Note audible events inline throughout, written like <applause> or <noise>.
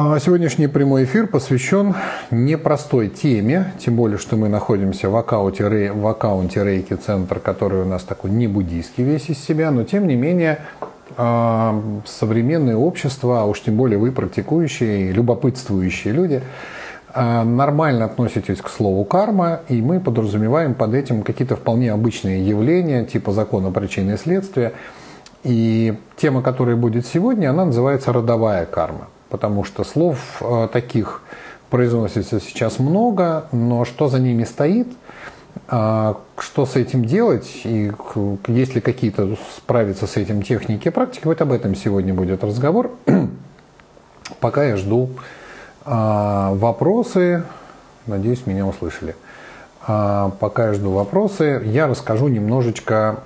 А сегодняшний прямой эфир посвящен непростой теме, тем более, что мы находимся в аккаунте, в аккаунте Рейки Центр, который у нас такой не буддийский весь из себя, но тем не менее а, современное общество, а уж тем более вы практикующие, любопытствующие люди, а, нормально относитесь к слову карма, и мы подразумеваем под этим какие-то вполне обычные явления, типа закона причины и следствия. И тема, которая будет сегодня, она называется родовая карма потому что слов э, таких произносится сейчас много, но что за ними стоит, э, что с этим делать, и есть ли какие-то справиться с этим техники и практики, вот об этом сегодня будет разговор. <clears throat> Пока я жду э, вопросы, надеюсь, меня услышали. Пока я жду вопросы, я расскажу немножечко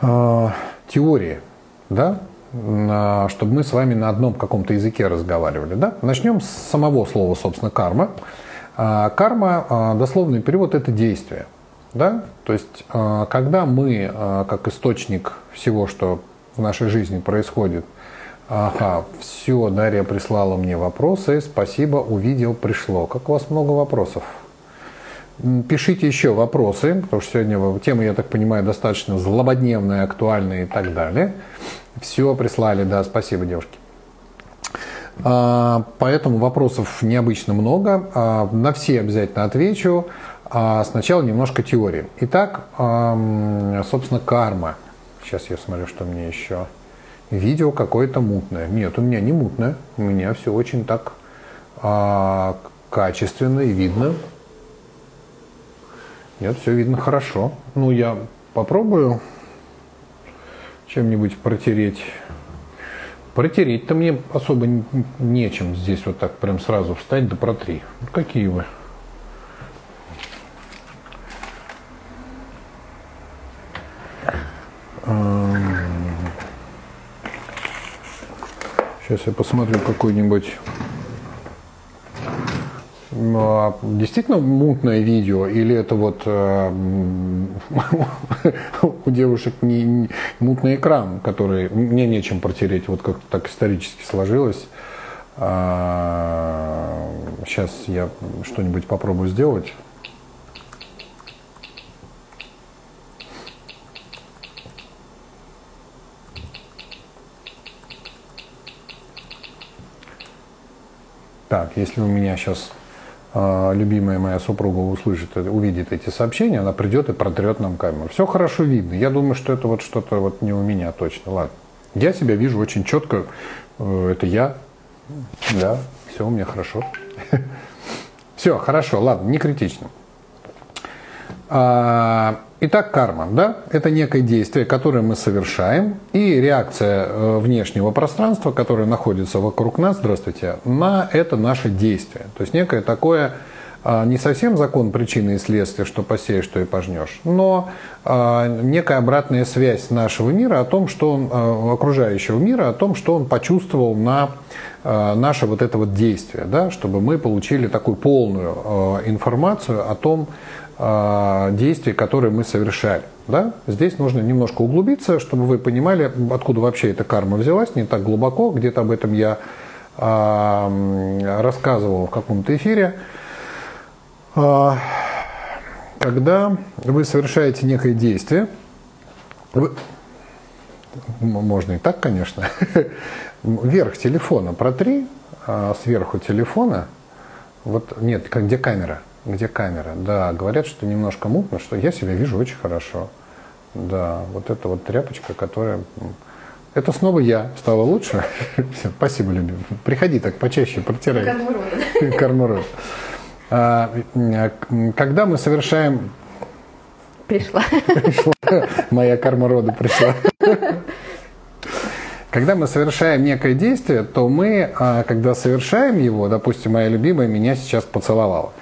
теории, да, чтобы мы с вами на одном каком-то языке разговаривали. Да? Начнем с самого слова, собственно, карма. А, карма, а, дословный перевод, это действие. Да? То есть, а, когда мы, как источник всего, что в нашей жизни происходит, ага, все, Дарья прислала мне вопросы, спасибо, увидел, пришло. Как у вас много вопросов? Пишите еще вопросы, потому что сегодня тема, я так понимаю, достаточно злободневная, актуальная и так далее. Все прислали, да, спасибо, девушки. А, поэтому вопросов необычно много. А, на все обязательно отвечу. А, сначала немножко теории. Итак, собственно, карма. Сейчас я смотрю, что мне еще. Видео какое-то мутное. Нет, у меня не мутное. У меня все очень так качественно и видно. Нет, все видно хорошо. Ну, я попробую чем-нибудь протереть. Протереть-то мне особо нечем здесь вот так прям сразу встать да протри. Какие вы? Сейчас я посмотрю какой-нибудь действительно мутное видео или это вот э, <laughs> у девушек не, мутный экран, который мне нечем протереть, вот как так исторически сложилось. А, сейчас я что-нибудь попробую сделать. Так, если у меня сейчас а, любимая моя супруга услышит, увидит эти сообщения, она придет и протрет нам камеру. Все хорошо видно. Я думаю, что это вот что-то вот не у меня точно. Ладно. Я себя вижу очень четко. Э, это я. Да, все у меня хорошо. <laughs> Все, хорошо, ладно, не критично. А, итак, карма, да, это некое действие, которое мы совершаем, и реакция э, внешнего пространства, которое находится вокруг нас, здравствуйте, на это наше действие. То есть некое такое а, не совсем закон причины и следствия, что посеешь, что и пожнешь, но а, некая обратная связь нашего мира о том, что он, окружающего мира, о том, что он почувствовал на наше вот это вот действие, да, чтобы мы получили такую полную информацию о том, а, действий, которые мы совершали. Да? Здесь нужно немножко углубиться, чтобы вы понимали, откуда вообще эта карма взялась, не так глубоко, где-то об этом я э, рассказывал в каком-то эфире. Э, когда вы совершаете некое действие, вы, можно и так, конечно, <laughs> верх телефона протри, а сверху телефона, вот нет, где камера, где камера? Да, говорят, что немножко мутно, что я себя вижу очень хорошо. Да, вот эта вот тряпочка, которая... Это снова я. Стало лучше? <laughs> Все, спасибо, любимый. Приходи так почаще, протирай. Кармурод. <laughs> А, когда мы совершаем... Пришла. Пришла. Моя карма рода пришла. <laughs> Когда мы совершаем некое действие, то мы, а, когда совершаем его, допустим, моя любимая меня сейчас поцеловала,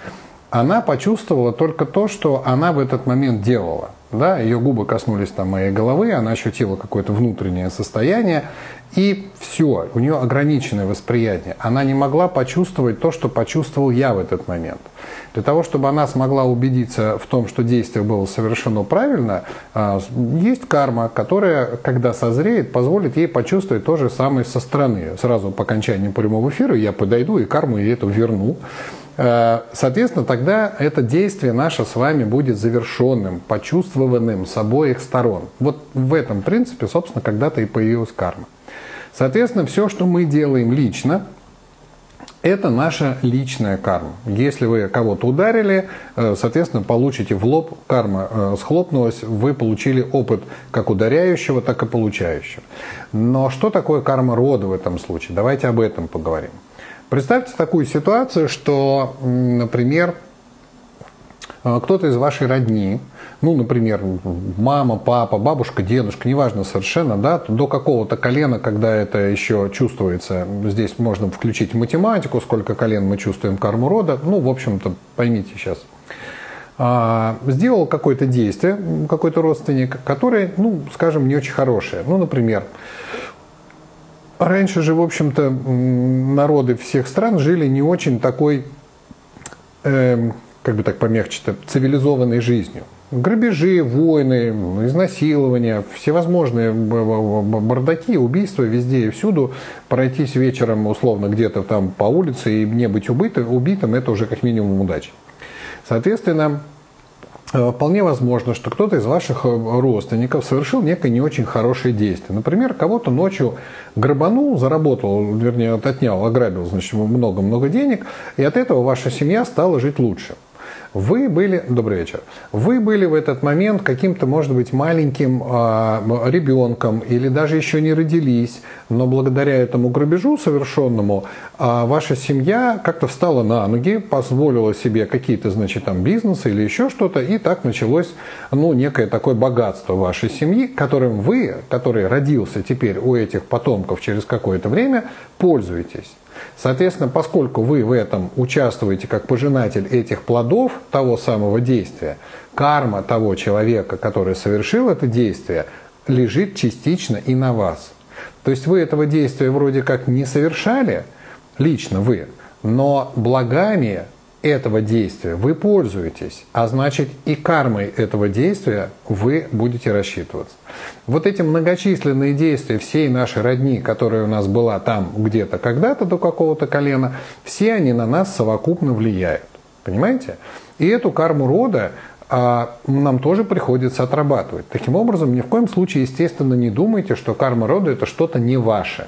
она почувствовала только то, что она в этот момент делала. да, ее губы коснулись там моей головы, она ощутила какое-то внутреннее состояние, и все, у нее ограниченное восприятие. Она не могла почувствовать то, что почувствовал я в этот момент. Для того, чтобы она смогла убедиться в том, что действие было совершено правильно, а, есть карма, которая, когда созреет, позволит ей почувствовать то же самое со стороны. Сразу по окончании прямого эфира я подойду и карму ей эту верну. А, соответственно, тогда это действие наше с вами будет завершенным, почувствованным с обоих сторон. Вот в этом принципе, собственно, когда-то и появилась карма. Соответственно, все, что мы делаем лично, это наша личная карма. Если вы кого-то ударили, э, соответственно, получите в лоб, карма э, схлопнулась, вы получили опыт как ударяющего, так и получающего. Но что такое карма рода в этом случае? Давайте об этом поговорим. Представьте такую ситуацию, что, например, э, кто-то из вашей родни ну, например, мама, папа, бабушка, дедушка, неважно совершенно, да, до какого-то колена, когда это еще чувствуется, здесь можно включить математику, сколько колен мы чувствуем карму рода, ну, в общем-то, поймите сейчас, а, сделал какое-то действие, какой-то родственник, которое, ну, скажем, не очень хорошее. Ну, например, раньше же, в общем-то, народы всех стран жили не очень такой, э, как бы так помягче-то, цивилизованной жизнью грабежи, войны, изнасилования, всевозможные бардаки, убийства везде и всюду. Пройтись вечером условно где-то там по улице и не быть убитым, убитым это уже как минимум удача. Соответственно, Вполне возможно, что кто-то из ваших э, родственников совершил некое не очень хорошее действие. Например, кого-то ночью грабанул, заработал, вернее, отнял, ограбил, значит, много-много денег, и от этого ваша семья стала жить лучше. Вы были, добрый вечер, вы были в этот момент каким-то, может быть, маленьким э, ребенком или даже еще не родились, но благодаря этому грабежу совершенному э, ваша семья как-то встала на ноги, позволила себе какие-то, значит, там бизнесы или еще что-то, и так началось, ну, некое такое богатство вашей семьи, которым вы, который родился теперь у этих потомков через какое-то время, пользуетесь. Соответственно, поскольку вы в этом участвуете как пожинатель этих плодов того самого действия, карма того человека, который совершил это действие, лежит частично и на вас. То есть вы этого действия вроде как не совершали, лично вы, но благами этого действия вы пользуетесь, а значит и кармой этого действия вы будете рассчитываться. Вот эти многочисленные действия всей нашей родни, которая у нас была там где-то когда-то до какого-то колена, все они на нас совокупно влияют. Понимаете? И эту карму рода а, нам тоже приходится отрабатывать. Таким образом, ни в коем случае, естественно, не думайте, что карма рода это что-то не ваше.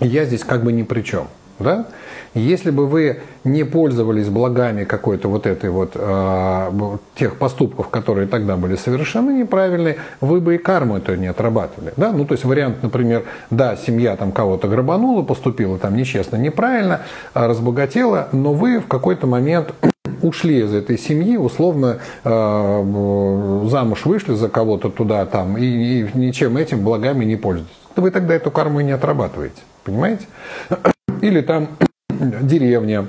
Я здесь как бы ни при чем. Да? Если бы вы не пользовались благами какой-то вот этой вот э, тех поступков, которые тогда были совершенно неправильные, вы бы и карму эту не отрабатывали. Да? Ну, то есть вариант, например, да, семья там кого-то грабанула, поступила там нечестно, неправильно, а, разбогатела, но вы в какой-то момент <clears throat> ушли из этой семьи, условно э, замуж вышли за кого-то туда там и, и ничем этим благами не пользуетесь. Вы тогда эту карму и не отрабатываете. Понимаете? <clears throat> Или там <clears throat> деревня,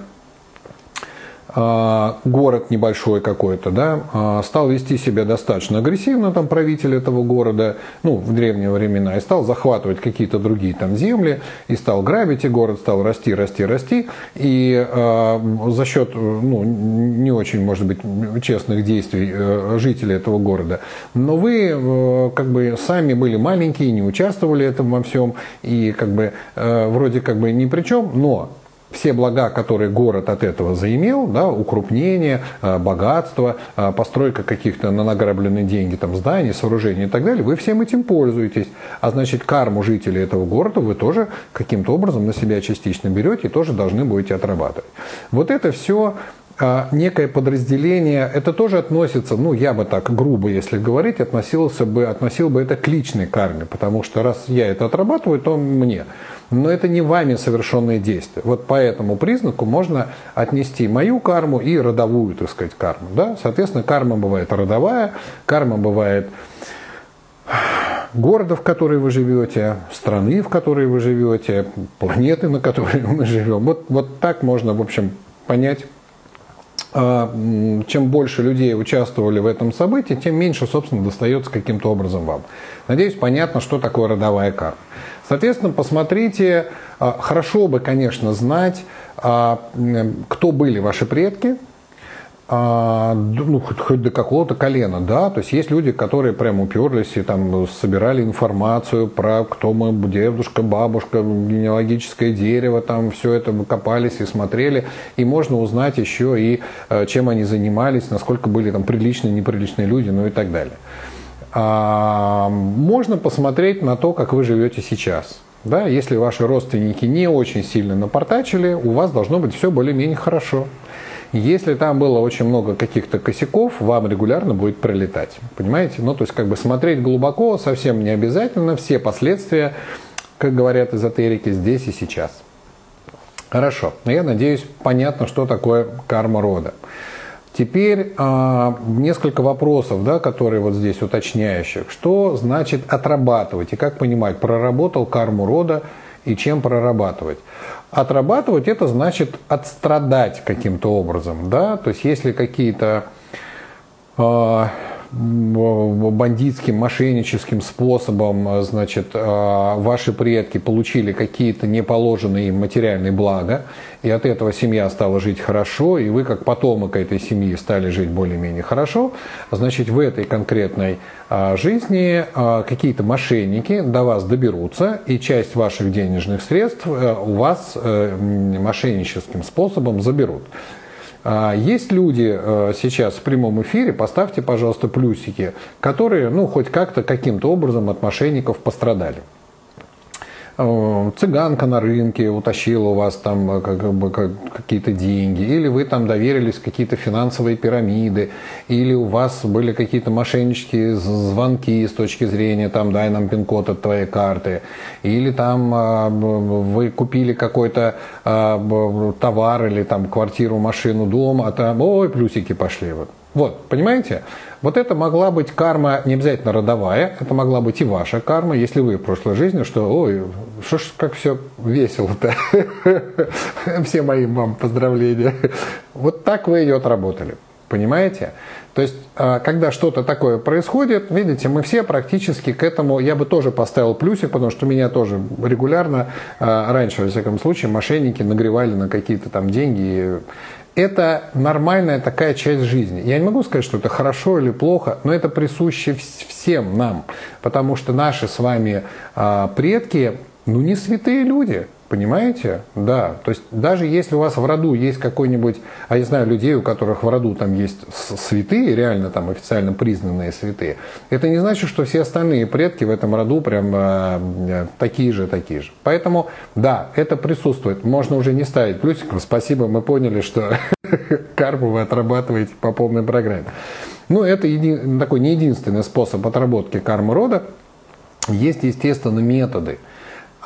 город небольшой какой-то, да, а, стал вести себя достаточно агрессивно, там, правитель этого города, ну, в древние времена, и стал захватывать какие-то другие там земли, и стал грабить, и город стал расти, расти, расти, и э, за счет, ну, не очень, может быть, честных действий э, жителей этого города, но вы, э, как бы, сами были маленькие, не участвовали в этом во всем, и, как бы, э, вроде, как бы, ни при чем, но все блага, которые город от этого заимел, да, укрупнение, э, богатство, э, постройка каких-то на награбленные деньги там, зданий, сооружений и так далее, вы всем этим пользуетесь. А значит, карму жителей этого города вы тоже каким-то образом на себя частично берете и тоже должны будете отрабатывать. Вот это все а, некое подразделение, это тоже относится, ну, я бы так грубо, если говорить, относился бы, относил бы это к личной карме, потому что раз я это отрабатываю, то мне но это не вами совершенные действия. Вот по этому признаку можно отнести мою карму и родовую, так сказать, карму. Да? Соответственно, карма бывает родовая, карма бывает города, в которой вы живете, страны, в которой вы живете, планеты, на которой <laughs> мы живем. Вот, вот так можно, в общем, понять а, чем больше людей участвовали в этом событии, тем меньше, собственно, достается каким-то образом вам. Надеюсь, понятно, что такое родовая карма. Соответственно, посмотрите, а, хорошо бы, конечно, знать, а, кто были ваши предки, а, ну, хоть, до какого-то колена, да, то есть есть люди, которые прям уперлись и там собирали информацию про кто мы, дедушка, бабушка, генеалогическое дерево, там все это копались и смотрели, и можно узнать еще и чем они занимались, насколько были там приличные, неприличные люди, ну и так далее. А, можно посмотреть на то, как вы живете сейчас. Да, если ваши родственники не очень сильно напортачили, у вас должно быть все более-менее хорошо. Если там было очень много каких-то косяков, вам регулярно будет прилетать. Понимаете? Ну, то есть, как бы смотреть глубоко совсем не обязательно. Все последствия, как говорят эзотерики, здесь и сейчас. Хорошо. Я надеюсь, понятно, что такое карма рода. Теперь э, несколько вопросов, да, которые вот здесь уточняющих. Что значит отрабатывать и как понимать, проработал карму рода и чем прорабатывать? Отрабатывать это значит отстрадать каким-то образом, да, то есть если какие-то э, бандитским, мошенническим способом, значит, а, ваши предки получили какие-то неположенные им материальные блага, и от этого семья стала жить хорошо, и вы как потомок этой семьи стали жить более-менее хорошо, значит, в этой конкретной а, жизни какие-то мошенники до вас доберутся, и часть ваших денежных средств э, у вас э, мошенническим способом заберут. А, есть люди э, сейчас в прямом эфире, поставьте, пожалуйста, плюсики, которые, ну, хоть как-то, каким-то образом от мошенников пострадали. Цыганка на рынке утащила у вас там э, как бы, какие-то деньги, или вы там доверились какие-то финансовые пирамиды, или у вас были какие-то мошеннические звонки с точки зрения там дай нам пин-код от твоей карты, или там э, вы купили какой-то товар или там квартиру, машину, дом, а там ой плюсики пошли. Вот, понимаете? Вот это могла быть карма не обязательно родовая, это могла быть и ваша карма, если вы в прошлой жизни, что, ой, что ж как все весело-то. <laughs> Все мои вам поздравления. Вот так вы ее отработали. Понимаете? То есть, а, когда что-то такое происходит, видите, мы все практически к этому, я бы тоже поставил плюсик, потому что меня тоже регулярно, а, раньше, во всяком случае, мошенники нагревали на какие-то там деньги это нормальная такая часть жизни. Я не могу сказать, что это хорошо или плохо, но это присуще всем нам, потому что наши с вами а, предки, ну не святые люди. Понимаете? Да. То есть даже если у вас в роду есть какой-нибудь, а я знаю людей, у которых в роду там есть святые, реально там официально признанные святые, это не значит, что все остальные предки в этом роду прям э, такие же, такие же. Поэтому, да, это присутствует. Можно уже не ставить плюсиков. Спасибо, мы поняли, что <laughs> карму вы отрабатываете по полной программе. Ну, это еди... такой не единственный способ отработки кармы рода. Есть, естественно, методы – а,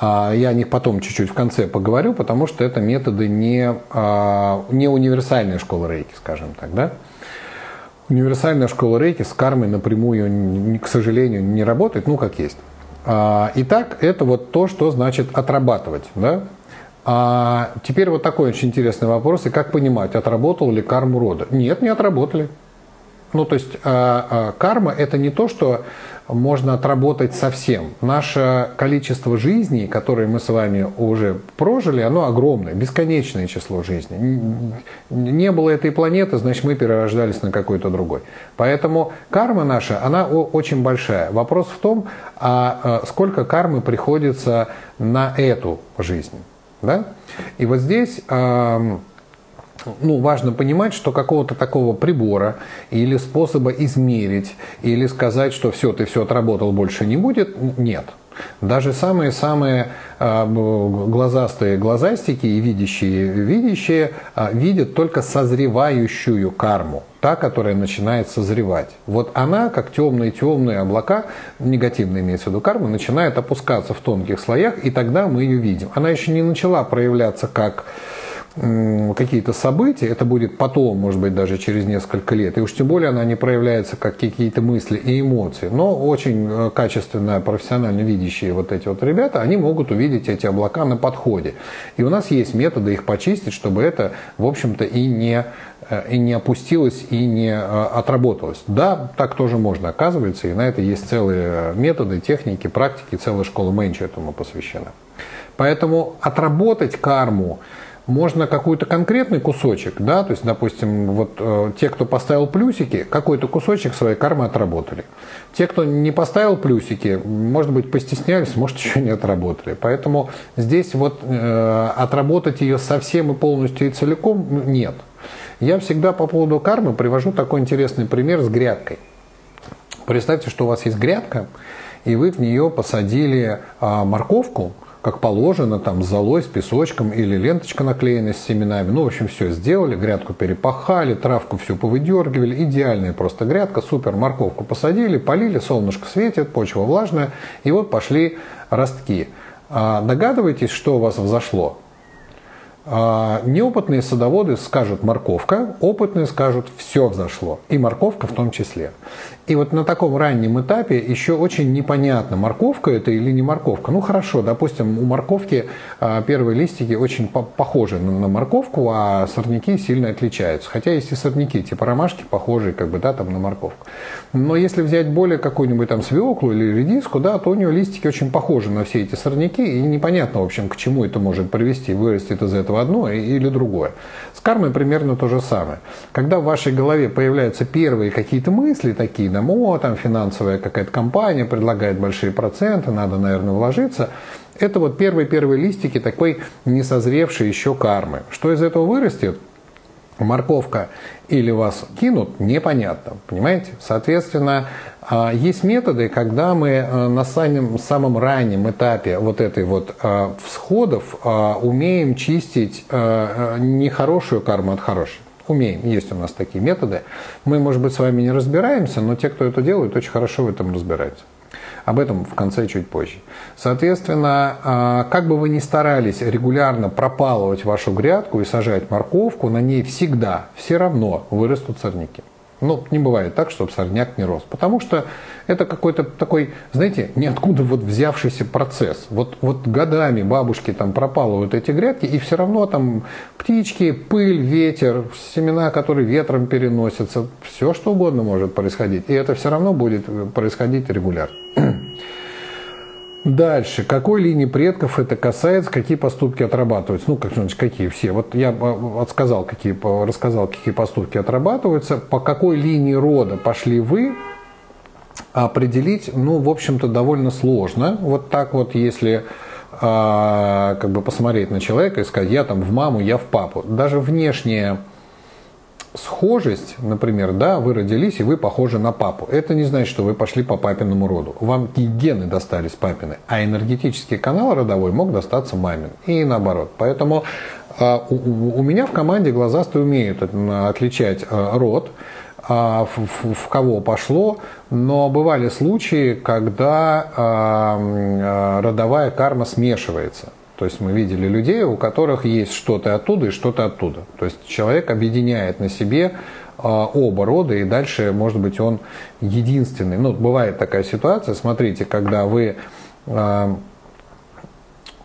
я о них потом чуть-чуть в конце поговорю, потому что это методы не, а, не универсальной школы рейки, скажем так. Да? Универсальная школа рейки с кармой напрямую, к сожалению, не работает, ну как есть. А, итак, это вот то, что значит отрабатывать. Да? А теперь вот такой очень интересный вопрос. И как понимать, отработал ли карму рода? Нет, не отработали. Ну, то есть а, а, карма это не то, что можно отработать совсем. Наше количество жизней, которые мы с вами уже прожили, оно огромное, бесконечное число жизней. Не было этой планеты, значит мы перерождались на какой-то другой. Поэтому карма наша, она очень большая. Вопрос в том, а, а сколько кармы приходится на эту жизнь. Да? И вот здесь ну, важно понимать, что какого-то такого прибора или способа измерить, или сказать, что все, ты все отработал, больше не будет, нет. Даже самые-самые э, глазастые глазастики и видящие видящие э, видят только созревающую карму, та, которая начинает созревать. Вот она, как темные-темные облака, негативно имеется в виду карма, начинает опускаться в тонких слоях, и тогда мы ее видим. Она еще не начала проявляться как какие-то события, это будет потом, может быть, даже через несколько лет, и уж тем более она не проявляется как какие-то мысли и эмоции, но очень э, качественно, профессионально видящие вот эти вот ребята, они могут увидеть эти облака на подходе. И у нас есть методы их почистить, чтобы это, в общем-то, и не, э, и не опустилось, и не э, отработалось. Да, так тоже можно, оказывается, и на это есть целые методы, техники, практики, целая школа Мэнча этому посвящена. Поэтому отработать карму, можно какой-то конкретный кусочек, да, то есть, допустим, вот э, те, кто поставил плюсики, какой-то кусочек своей кармы отработали. Те, кто не поставил плюсики, может быть, постеснялись, может, <laughs> еще не отработали. Поэтому здесь вот э, отработать ее совсем и полностью и целиком нет. Я всегда по поводу кармы привожу такой интересный пример с грядкой. Представьте, что у вас есть грядка, и вы в нее посадили э, морковку, как положено, там, с золой, с песочком или ленточка наклеена с семенами. Ну, в общем, все сделали, грядку перепахали, травку всю повыдергивали. Идеальная просто грядка, супер, морковку посадили, полили, солнышко светит, почва влажная, и вот пошли ростки. А догадываетесь, что у вас взошло? А, неопытные садоводы скажут морковка, опытные скажут все взошло, и морковка в том числе. И вот на таком раннем этапе еще очень непонятно, морковка это или не морковка. Ну хорошо, допустим, у морковки а, первые листики очень похожи на морковку, а сорняки сильно отличаются. Хотя есть и сорняки, типа ромашки, похожие как бы, да, там на морковку. Но если взять более какую-нибудь там свеклу или редиску, да, то у нее листики очень похожи на все эти сорняки, и непонятно, в общем, к чему это может привести, вырастет из этого одно или другое. С кармой примерно то же самое. Когда в вашей голове появляются первые какие-то мысли такие, да, о, там финансовая какая-то компания предлагает большие проценты, надо, наверное, вложиться, это вот первые-первые листики такой несозревшей еще кармы. Что из этого вырастет? Морковка или вас кинут, непонятно, понимаете? Соответственно, а, есть методы, когда мы э, на самом, самом раннем этапе вот этой вот э, всходов умеем чистить нехорошую карму от хорошей. Умеем, есть у нас такие методы. Мы, может быть, с вами не разбираемся, но те, кто это делает, очень хорошо в этом разбираются. Об этом в конце чуть позже. Соответственно, как бы вы ни старались регулярно пропалывать вашу грядку и сажать морковку, на ней всегда, все равно вырастут сорняки. Ну, не бывает так, чтобы сорняк не рос. Потому что это какой-то такой, знаете, ниоткуда вот взявшийся процесс. Вот, вот годами бабушки там пропалывают эти грядки, и все равно там птички, пыль, ветер, семена, которые ветром переносятся, все что угодно может происходить. И это все равно будет происходить регулярно. Дальше. Какой линии предков это касается, какие поступки отрабатываются? Ну, как значит, какие все. Вот я отсказал, какие, рассказал, какие поступки отрабатываются. По какой линии рода пошли вы, определить, ну, в общем-то, довольно сложно. Вот так вот, если а, как бы посмотреть на человека и сказать, я там в маму, я в папу. Даже внешнее схожесть, например, да, вы родились и вы похожи на папу. Это не значит, что вы пошли по папиному роду. Вам и гены достались папины, а энергетический канал родовой мог достаться мамин. И наоборот. Поэтому а, у, у меня в команде глазастые умеют отличать а, род, а, в, в, кого пошло, но бывали случаи, когда а, родовая карма смешивается. То есть мы видели людей, у которых есть что-то оттуда и что-то оттуда. То есть человек объединяет на себе а, оба рода, и дальше, может быть, он единственный. Ну, бывает такая ситуация, смотрите, когда вы а,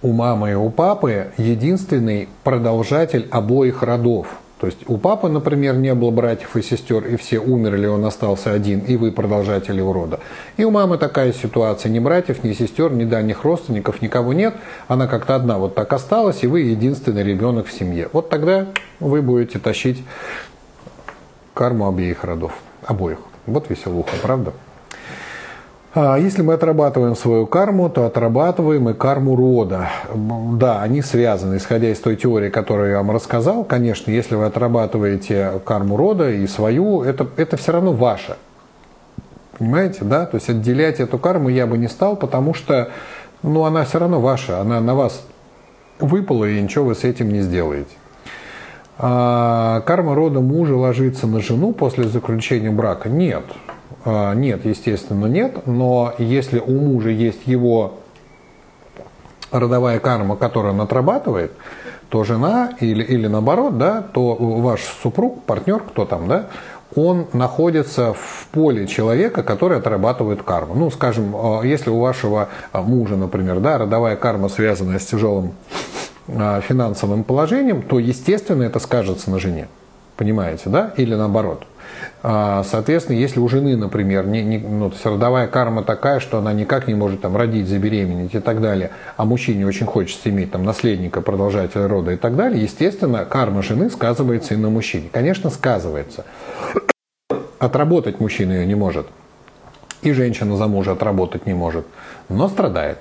у мамы и у папы единственный продолжатель обоих родов – то есть у папы, например, не было братьев и сестер, и все умерли, он остался один, и вы продолжатели урода. И у мамы такая ситуация, ни братьев, ни сестер, ни дальних родственников, никого нет, она как-то одна вот так осталась, и вы единственный ребенок в семье. Вот тогда вы будете тащить карму обеих родов, обоих. Вот веселуха, правда? А если мы отрабатываем свою карму, то отрабатываем и карму рода. Да, они связаны, исходя из той теории, которую я вам рассказал. Конечно, если вы отрабатываете карму рода и свою, это, это все равно ваше. Понимаете, да? То есть отделять эту карму я бы не стал, потому что ну, она все равно ваша, она на вас выпала, и ничего вы с этим не сделаете. А карма рода мужа ложится на жену после заключения брака? Нет. А, нет, естественно, нет. Но если у мужа есть его родовая карма, которую он отрабатывает, то жена или, или наоборот, да, то ваш супруг, партнер, кто там, да, он находится в поле человека, который отрабатывает карму. Ну, скажем, э, если у вашего э, мужа, например, да, родовая карма связана с тяжелым финансовым положением, то, естественно, это скажется на жене. Понимаете, да? Или наоборот. А, соответственно, если у жены, например, не, не, ну, то есть родовая карма такая, что она никак не может там, родить, забеременеть и так далее, а мужчине очень хочется иметь там, наследника, продолжателя рода и так далее, естественно, карма жены сказывается и на мужчине. Конечно, сказывается. Отработать мужчина ее не может. И женщина за мужа отработать не может, но страдает.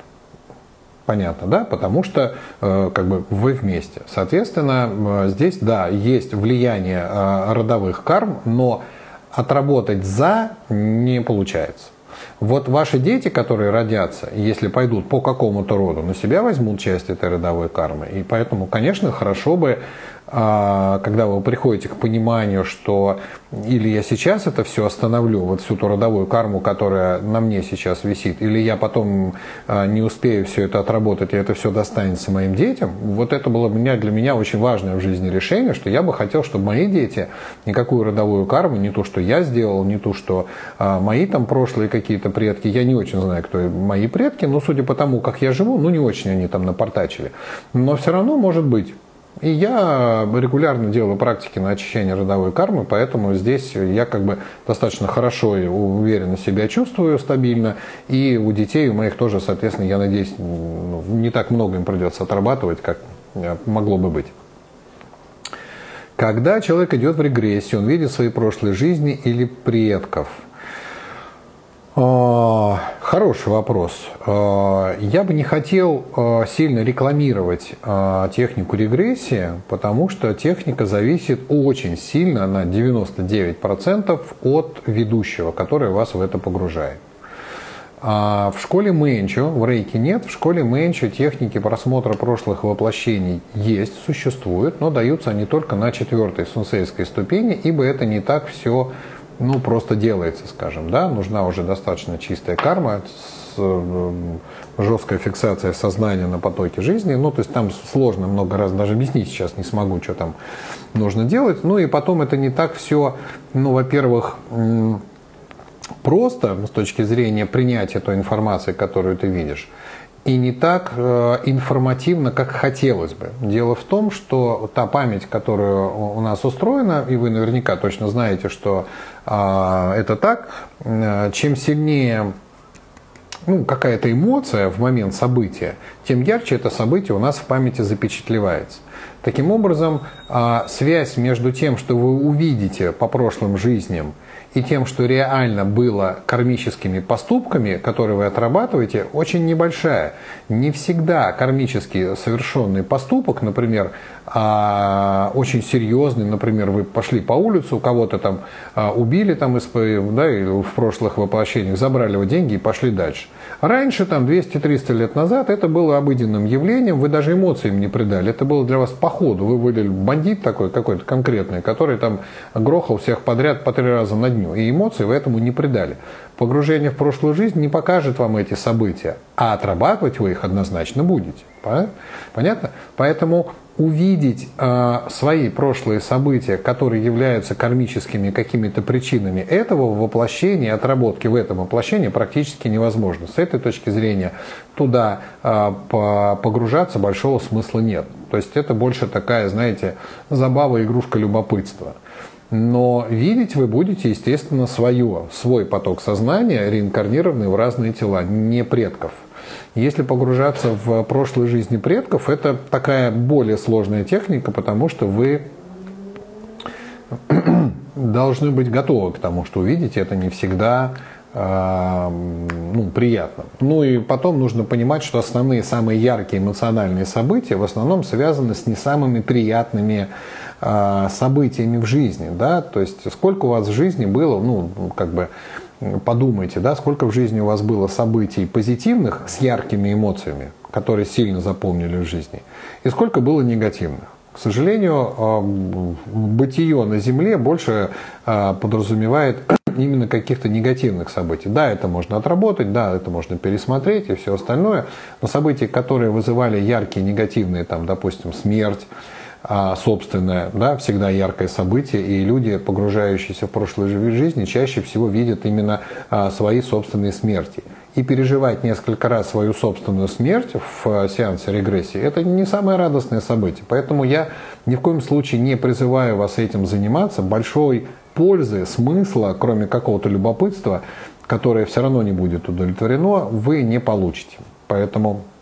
Понятно, да? Потому что э, как бы вы вместе. Соответственно, э, здесь, да, есть влияние э, родовых карм, но отработать за не получается. Вот ваши дети, которые родятся, если пойдут по какому-то роду, на себя возьмут часть этой родовой кармы. И поэтому, конечно, хорошо бы когда вы приходите к пониманию, что или я сейчас это все остановлю, вот всю ту родовую карму, которая на мне сейчас висит, или я потом а, не успею все это отработать, и это все достанется моим детям, вот это было для меня очень важное в жизни решение, что я бы хотел, чтобы мои дети никакую родовую карму, не то, что я сделал, не то, что а, мои там прошлые какие-то предки, я не очень знаю, кто мои предки, но судя по тому, как я живу, ну не очень они там напортачили. Но все равно может быть. И я регулярно делаю практики на очищение родовой кармы, поэтому здесь я как бы достаточно хорошо и уверенно себя чувствую, стабильно. И у детей, у моих тоже, соответственно, я надеюсь, ну, не так много им придется отрабатывать, как могло бы быть. Когда человек идет в регрессию, он видит свои прошлые жизни или предков – хороший вопрос. А, я бы не хотел а, сильно рекламировать технику регрессии, потому что техника зависит очень сильно, на 99% от ведущего, который вас в это погружает. В школе Мэнчо, в рейке нет, в школе Мэнчо техники просмотра прошлых воплощений есть, существуют, но даются они только на четвертой сунсейской ступени, ибо это не так все ну, просто делается, скажем, да, нужна уже достаточно чистая карма, с, э, жесткая фиксация сознания на потоке жизни, ну, то есть там сложно много раз, даже объяснить сейчас не смогу, что там нужно делать, ну, и потом это не так все, ну, во-первых, просто с точки зрения принятия той информации, которую ты видишь, и не так э, информативно, как хотелось бы. Дело в том, что та память, которая у нас устроена, и вы наверняка точно знаете, что э, это так, э, чем сильнее ну, какая-то эмоция в момент события, тем ярче это событие у нас в памяти запечатлевается. Таким образом, связь между тем, что вы увидите по прошлым жизням, и тем, что реально было кармическими поступками, которые вы отрабатываете, очень небольшая. Не всегда кармически совершенный поступок, например, а, очень серьезный, например, вы пошли по улице, у кого-то там а, убили там из, да, в прошлых воплощениях, забрали его деньги и пошли дальше. Раньше, там 200-300 лет назад, это было обыденным явлением, вы даже эмоциям не придали, это было для вас по ходу, вы были бандит такой какой-то конкретный, который там грохал всех подряд по три раза на дню, и эмоции вы этому не придали. Погружение в прошлую жизнь не покажет вам эти события, а отрабатывать вы их однозначно будете. Понятно? Поэтому увидеть э, свои прошлые события, которые являются кармическими какими-то причинами этого воплощения, отработки в этом воплощении практически невозможно. С этой точки зрения туда э, погружаться большого смысла нет. То есть это больше такая, знаете, забава, игрушка любопытства. Но видеть вы будете, естественно, свое, свой поток сознания, реинкарнированный в разные тела, не предков. Если погружаться в прошлые жизни предков, это такая более сложная техника, потому что вы <clears throat> должны быть готовы к тому, что увидите. Это не всегда э, ну, приятно. Ну и потом нужно понимать, что основные, самые яркие эмоциональные события в основном связаны с не самыми приятными э, событиями в жизни. Да? То есть сколько у вас в жизни было, ну, как бы подумайте, да, сколько в жизни у вас было событий позитивных с яркими эмоциями, которые сильно запомнили в жизни, и сколько было негативных. К сожалению, бытие на Земле больше подразумевает <clears throat> именно каких-то негативных событий. Да, это можно отработать, да, это можно пересмотреть и все остальное, но события, которые вызывали яркие негативные, там, допустим, смерть, а, собственное, да, всегда яркое событие, и люди, погружающиеся в прошлую жизнь, чаще всего видят именно а, свои собственные смерти. И переживать несколько раз свою собственную смерть в а, сеансе регрессии – это не самое радостное событие. Поэтому я ни в коем случае не призываю вас этим заниматься. Большой пользы, смысла, кроме какого-то любопытства, которое все равно не будет удовлетворено, вы не получите. Поэтому а,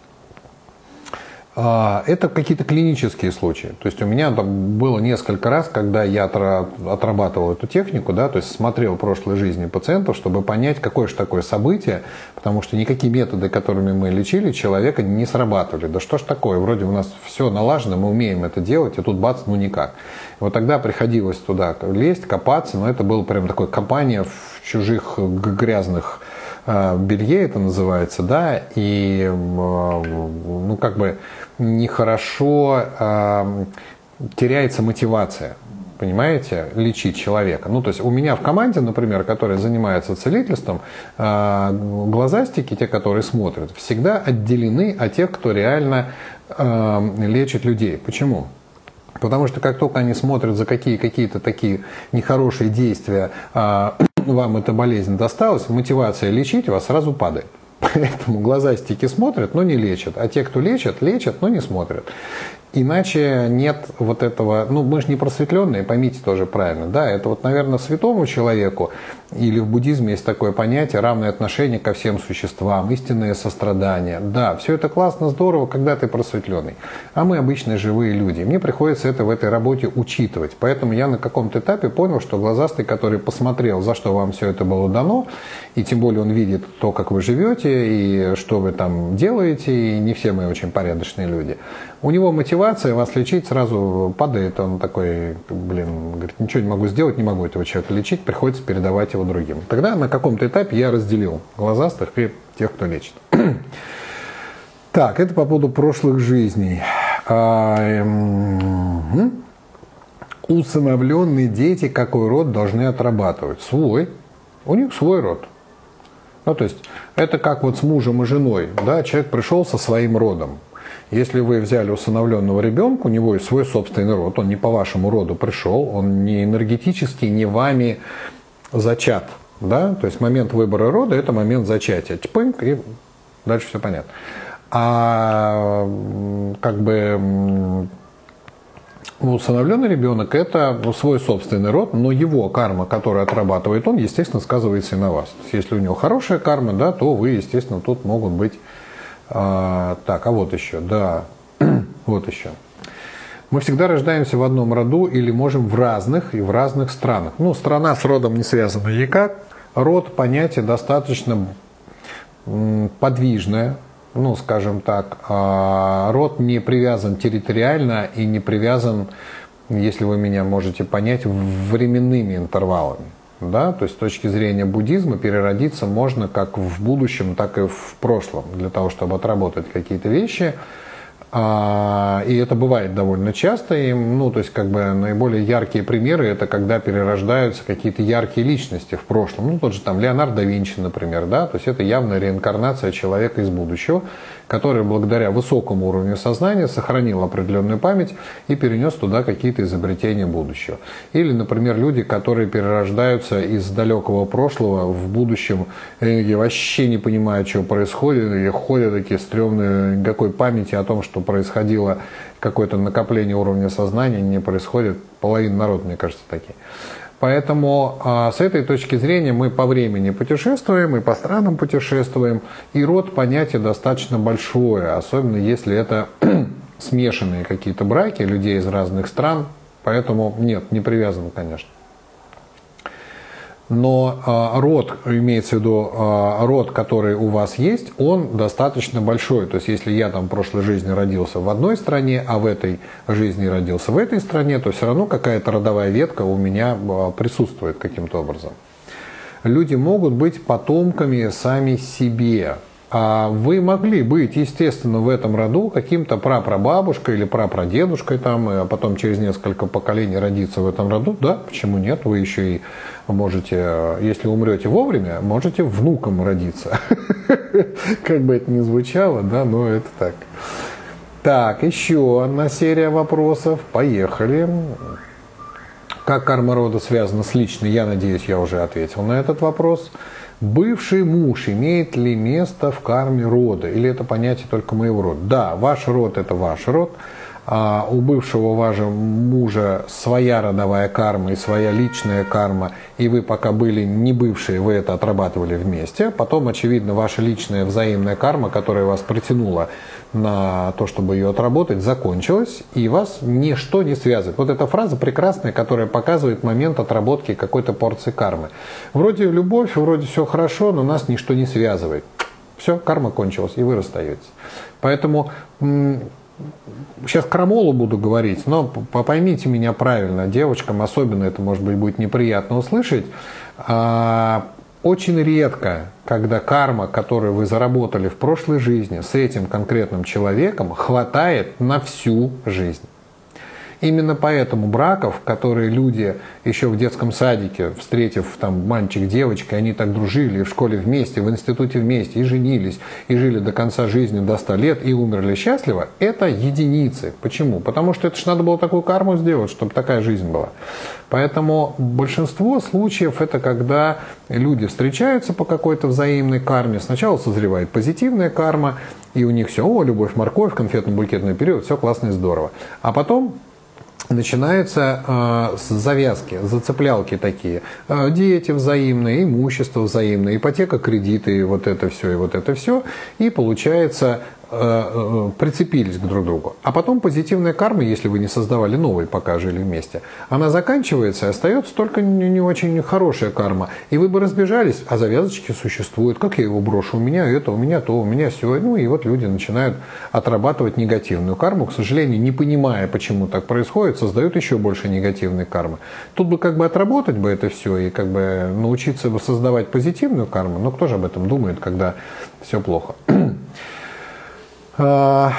это какие-то клинические случаи. То есть у меня там было несколько раз, когда я отрабатывал эту технику, да, то есть смотрел прошлой жизни пациентов, чтобы понять, какое же такое событие, потому что никакие методы, которыми мы лечили человека, не срабатывали. Да что ж такое, вроде у нас все налажено, мы умеем это делать, и тут бац, ну никак. Вот тогда приходилось туда лезть, копаться, но это было прям такое копание в чужих грязных а, белье это называется, да, и а, ну как бы нехорошо э, теряется мотивация понимаете, лечить человека. Ну, то есть у меня в команде, например, которая занимается целительством, э, глазастики, те, которые смотрят, всегда отделены от тех, кто реально э, лечит людей. Почему? Потому что как только они смотрят за какие, какие-то такие нехорошие действия, э, вам эта болезнь досталась, мотивация лечить вас сразу падает. <laughs> Поэтому глазастики смотрят, но не лечат. А те, кто лечат, лечат, но не смотрят. Иначе нет вот этого, ну мы же не просветленные, поймите тоже правильно, да, это вот, наверное, святому человеку или в буддизме есть такое понятие равное отношение ко всем существам, истинное сострадание. Да, все это классно, здорово, когда ты просветленный. А мы обычные живые люди. Мне приходится это в этой работе учитывать. Поэтому я на каком-то этапе понял, что глазастый, который посмотрел, за что вам все это было дано, и тем более он видит то, как вы живете, и что вы там делаете, и не все мы очень порядочные люди, у него мотивация вас лечить сразу падает. Он такой, блин, говорит, ничего не могу сделать, не могу этого человека лечить, приходится передавать его другим. Тогда на каком-то этапе я разделил глазастых и тех, кто лечит. <clears throat> Так, это по поводу прошлых жизней. А, эм, усыновленные дети какой род должны отрабатывать? Свой. У них свой род. Ну, то есть, это как вот с мужем и женой. Да? Человек пришел со своим родом. Если вы взяли усыновленного ребенка, у него есть свой собственный род, он не по вашему роду пришел, он не энергетически, не вами зачат. Да? То есть момент выбора рода – это момент зачатия. Чпынк, и дальше все понятно. А как бы усыновленный ребенок – это свой собственный род, но его карма, которую отрабатывает он, естественно, сказывается и на вас. Если у него хорошая карма, да, то вы, естественно, тут могут быть а, так, а вот еще, да, <clears throat> вот еще. Мы всегда рождаемся в одном роду или можем в разных и в разных странах. Ну, страна с родом не связана никак. Род понятие достаточно подвижное, ну, скажем так. А род не привязан территориально и не привязан, если вы меня можете понять, временными интервалами. Да? То есть с точки зрения буддизма переродиться можно как в будущем, так и в прошлом, для того, чтобы отработать какие-то вещи. А, и это бывает довольно часто. И, ну, то есть, как бы наиболее яркие примеры это когда перерождаются какие-то яркие личности в прошлом. Ну, тот же там Леонардо да Винчи, например, да, то есть это явная реинкарнация человека из будущего, который благодаря высокому уровню сознания сохранил определенную память и перенес туда какие-то изобретения будущего. Или, например, люди, которые перерождаются из далекого прошлого в будущем, и вообще не понимают, что происходит, и ходят такие стрёмные, никакой памяти о том, что происходило, какое-то накопление уровня сознания не происходит. Половина народа, мне кажется, такие. Поэтому а, с этой точки зрения мы по времени путешествуем и по странам путешествуем. И род понятие достаточно большое, особенно если это <clears throat> смешанные какие-то браки людей из разных стран. Поэтому нет, не привязан, конечно но э, род, имеется в виду э, род, который у вас есть, он достаточно большой. То есть, если я там в прошлой жизни родился в одной стране, а в этой жизни родился в этой стране, то все равно какая-то родовая ветка у меня э, присутствует каким-то образом. Люди могут быть потомками сами себе. А вы могли быть, естественно, в этом роду каким-то прапрабабушкой или прапрадедушкой, там, а потом через несколько поколений родиться в этом роду. Да, почему нет? Вы еще и можете, если умрете вовремя, можете внуком родиться. <laughs> Как бы это ни звучало, да, но это так. Так, еще одна серия вопросов. Поехали. Как карма рода связана с личной? Я надеюсь, я уже ответил на этот вопрос. Бывший муж имеет ли место в карме рода? Или это понятие только моего рода? Да, ваш род это ваш род. А у бывшего вашего мужа своя родовая карма и своя личная карма, и вы пока были не бывшие, вы это отрабатывали вместе. Потом, очевидно, ваша личная взаимная карма, которая вас притянула на то, чтобы ее отработать, закончилась, и вас ничто не связывает. Вот эта фраза прекрасная, которая показывает момент отработки какой-то порции кармы. Вроде любовь, вроде все хорошо, но нас ничто не связывает. Все, карма кончилась, и вы расстаетесь. Поэтому сейчас крамолу буду говорить, но поймите меня правильно, девочкам особенно это, может быть, будет неприятно услышать. А, очень редко, когда карма, которую вы заработали в прошлой жизни с этим конкретным человеком, хватает на всю жизнь. Именно поэтому браков, которые люди еще в детском садике, встретив там мальчик, девочка, они так дружили, в школе вместе, в институте вместе, и женились, и жили до конца жизни, до 100 лет, и умерли счастливо, это единицы. Почему? Потому что это же надо было такую карму сделать, чтобы такая жизнь была. Поэтому большинство случаев это когда люди встречаются по какой-то взаимной карме. Сначала созревает позитивная карма, и у них все, о, любовь, морковь, конфетно-букетный период, все классно и здорово. А потом начинаются э, с завязки, зацеплялки такие. Э, дети взаимные, имущество взаимное, ипотека, кредиты, вот это все и вот это все. И получается прицепились к друг другу. А потом позитивная карма, если вы не создавали новый, пока жили вместе, она заканчивается, и остается только не, очень хорошая карма. И вы бы разбежались, а завязочки существуют. Как я его брошу? У меня это, у меня то, у меня все. Ну и вот люди начинают отрабатывать негативную карму. К сожалению, не понимая, почему так происходит, создают еще больше негативной кармы. Тут бы как бы отработать бы это все и как бы научиться создавать позитивную карму. Но кто же об этом думает, когда все плохо? <clears throat> А,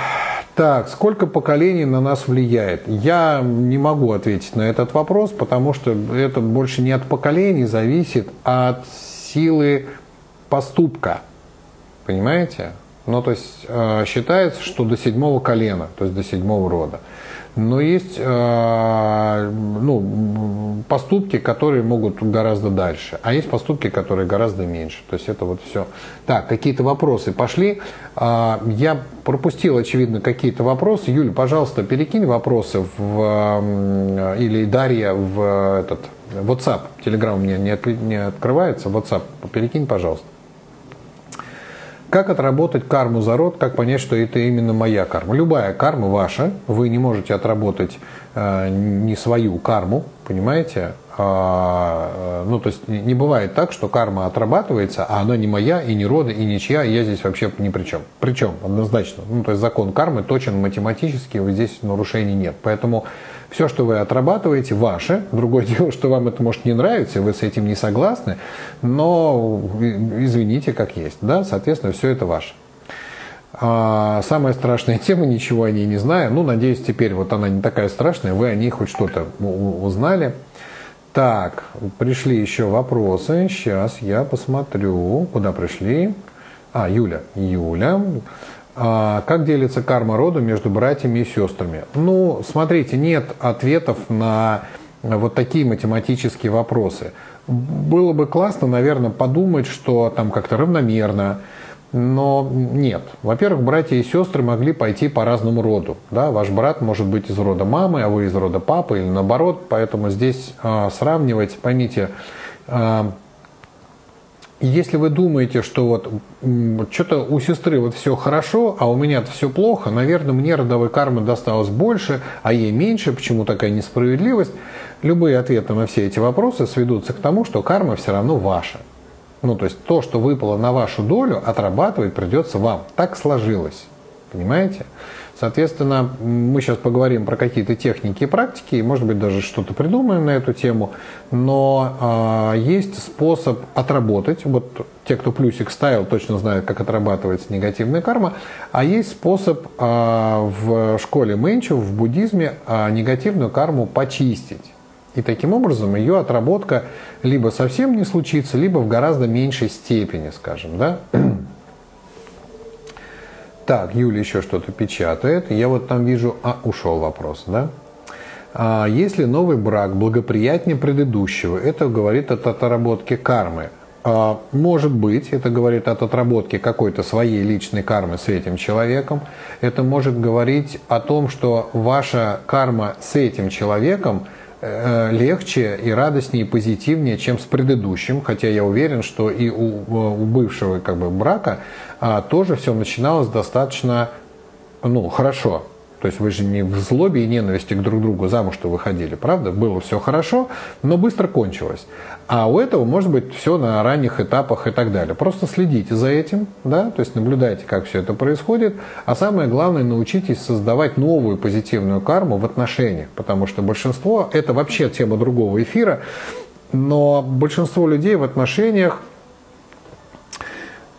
так, сколько поколений на нас влияет? Я не могу ответить на этот вопрос, потому что это больше не от поколений зависит, а от силы поступка. Понимаете? Ну, то есть э, считается, что до седьмого колена, то есть до седьмого рода. Но есть э, ну, поступки, которые могут гораздо дальше, а есть поступки, которые гораздо меньше. То есть это вот все. Так, какие-то вопросы пошли. Э, я пропустил, очевидно, какие-то вопросы. Юля, пожалуйста, перекинь вопросы в, э, или Дарья в этот WhatsApp. Telegram у меня не, от, не открывается. WhatsApp перекинь, пожалуйста. Как отработать карму за род, как понять, что это именно моя карма? Любая карма ваша, вы не можете отработать э, не свою карму, понимаете? А, э, ну, то есть не бывает так, что карма отрабатывается, а она не моя, и не рода, и ничья, и я здесь вообще ни при чем. Причем, однозначно. Ну, то есть закон кармы точен математически, вот здесь нарушений нет. Поэтому все, что вы отрабатываете, ваше. Другое <laughs> дело, что вам это может не нравиться, вы с этим не согласны, но извините, как есть. Да? Соответственно, все это ваше. А самая страшная <laughs> тема, ничего о ней не знаю. Ну, надеюсь, теперь вот она не такая страшная, вы о ней хоть что-то узнали. Так, пришли еще вопросы. Сейчас я посмотрю, куда пришли. А, Юля. Юля. А как делится карма рода между братьями и сестрами? Ну, смотрите, нет ответов на вот такие математические вопросы. Было бы классно, наверное, подумать, что там как-то равномерно, но нет. Во-первых, братья и сестры могли пойти по разному роду. Да? Ваш брат может быть из рода мамы, а вы из рода папы или наоборот. Поэтому здесь э, сравнивать, поймите, э, если вы думаете, что вот что-то у сестры вот все хорошо, а у меня все плохо, наверное, мне родовой кармы досталось больше, а ей меньше, почему такая несправедливость, любые ответы на все эти вопросы сведутся к тому, что карма все равно ваша. Ну, то есть то, что выпало на вашу долю, отрабатывать придется вам. Так сложилось. Понимаете? Соответственно, мы сейчас поговорим про какие-то техники и практики, и, может быть, даже что-то придумаем на эту тему, но э, есть способ отработать, вот те, кто плюсик ставил, точно знают, как отрабатывается негативная карма, а есть способ э, в школе Мэнчу, в буддизме, э, негативную карму почистить. И таким образом ее отработка либо совсем не случится, либо в гораздо меньшей степени, скажем, да. Так, Юля еще что-то печатает. Я вот там вижу... А, ушел вопрос, да? А, если новый брак благоприятнее предыдущего, это говорит от отработки кармы. А, может быть, это говорит от отработки какой-то своей личной кармы с этим человеком. Это может говорить о том, что ваша карма с этим человеком легче и радостнее и позитивнее, чем с предыдущим, хотя я уверен, что и у, у бывшего как бы, брака а, тоже все начиналось достаточно ну, хорошо. То есть вы же не в злобе и ненависти к друг другу замуж-то выходили, правда? Было все хорошо, но быстро кончилось. А у этого может быть все на ранних этапах и так далее. Просто следите за этим, да, то есть наблюдайте, как все это происходит. А самое главное, научитесь создавать новую позитивную карму в отношениях, потому что большинство, это вообще тема другого эфира, но большинство людей в отношениях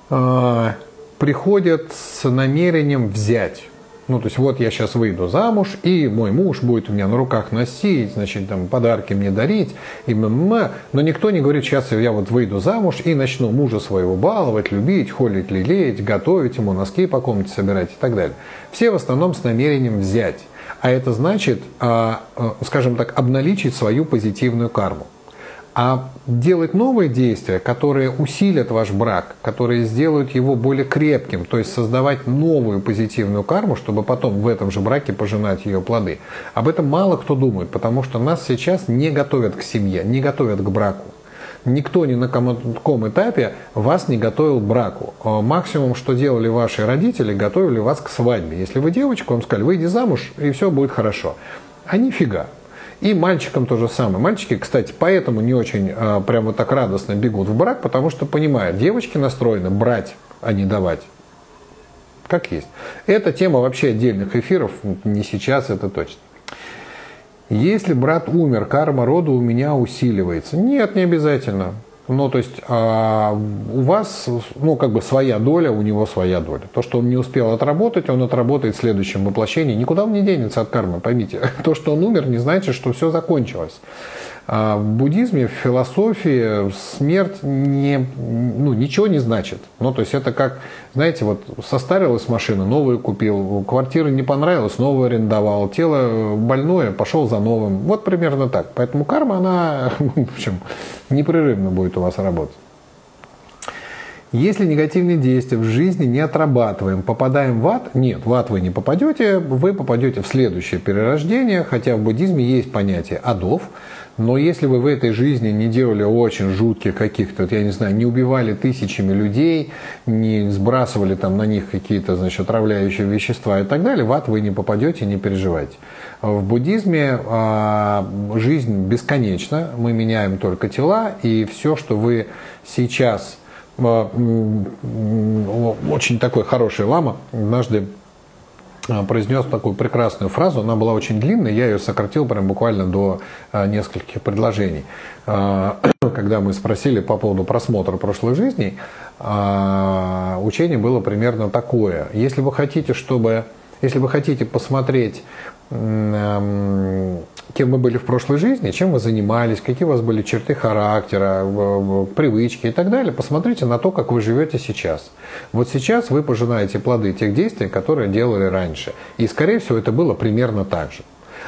э, приходят с намерением взять. Ну, то есть вот я сейчас выйду замуж, и мой муж будет у меня на руках носить, значит, там подарки мне дарить, и м-м-м. но никто не говорит, сейчас я вот выйду замуж и начну мужа своего баловать, любить, холить, лелеять, готовить ему, носки по комнате собирать и так далее. Все в основном с намерением взять. А это значит, а, а, скажем так, обналичить свою позитивную карму а делать новые действия, которые усилят ваш брак, которые сделают его более крепким, то есть создавать новую позитивную карму, чтобы потом в этом же браке пожинать ее плоды. Об этом мало кто думает, потому что нас сейчас не готовят к семье, не готовят к браку. Никто ни на каком этапе вас не готовил к браку. А максимум, что делали ваши родители, готовили вас к свадьбе. Если вы девочка, вам сказали, выйди замуж, и все будет хорошо. А нифига. И мальчикам то же самое. Мальчики, кстати, поэтому не очень э, прямо так радостно бегут в брак, потому что понимают, девочки настроены брать, а не давать. Как есть. Это тема вообще отдельных эфиров, не сейчас, это точно. Если брат умер, карма рода у меня усиливается. Нет, не обязательно. Ну, то есть а, у вас, ну, как бы своя доля, у него своя доля. То, что он не успел отработать, он отработает в следующем воплощении. Никуда он не денется от кармы, поймите. <laughs> То, что он умер, не значит, что все закончилось. А в буддизме, в философии смерть не, ну, ничего не значит. Ну, то есть это как, знаете, вот состарилась машина, новую купил, квартира не понравилась, новую арендовал, тело больное, пошел за новым. Вот примерно так. Поэтому карма, она, <laughs> в общем, непрерывно будет у вас работать. Если негативные действия в жизни не отрабатываем, попадаем в ад? Нет, в ад вы не попадете, вы попадете в следующее перерождение, хотя в буддизме есть понятие адов, но если вы в этой жизни не делали очень жутких каких-то, вот я не знаю, не убивали тысячами людей, не сбрасывали там на них какие-то, значит, отравляющие вещества и так далее, в ад вы не попадете, не переживайте. В буддизме а, жизнь бесконечна, мы меняем только тела, и все, что вы сейчас а, очень такой хороший лама однажды произнес такую прекрасную фразу, она была очень длинная, я ее сократил прям буквально до а, нескольких предложений. <clears throat> Когда мы спросили по поводу просмотра прошлой жизни, учение было примерно такое. Если вы хотите, чтобы если вы хотите посмотреть кем вы были в прошлой жизни, чем вы занимались, какие у вас были черты характера, привычки и так далее, посмотрите на то, как вы живете сейчас. Вот сейчас вы пожинаете плоды тех действий, которые делали раньше. И, скорее всего, это было примерно так же.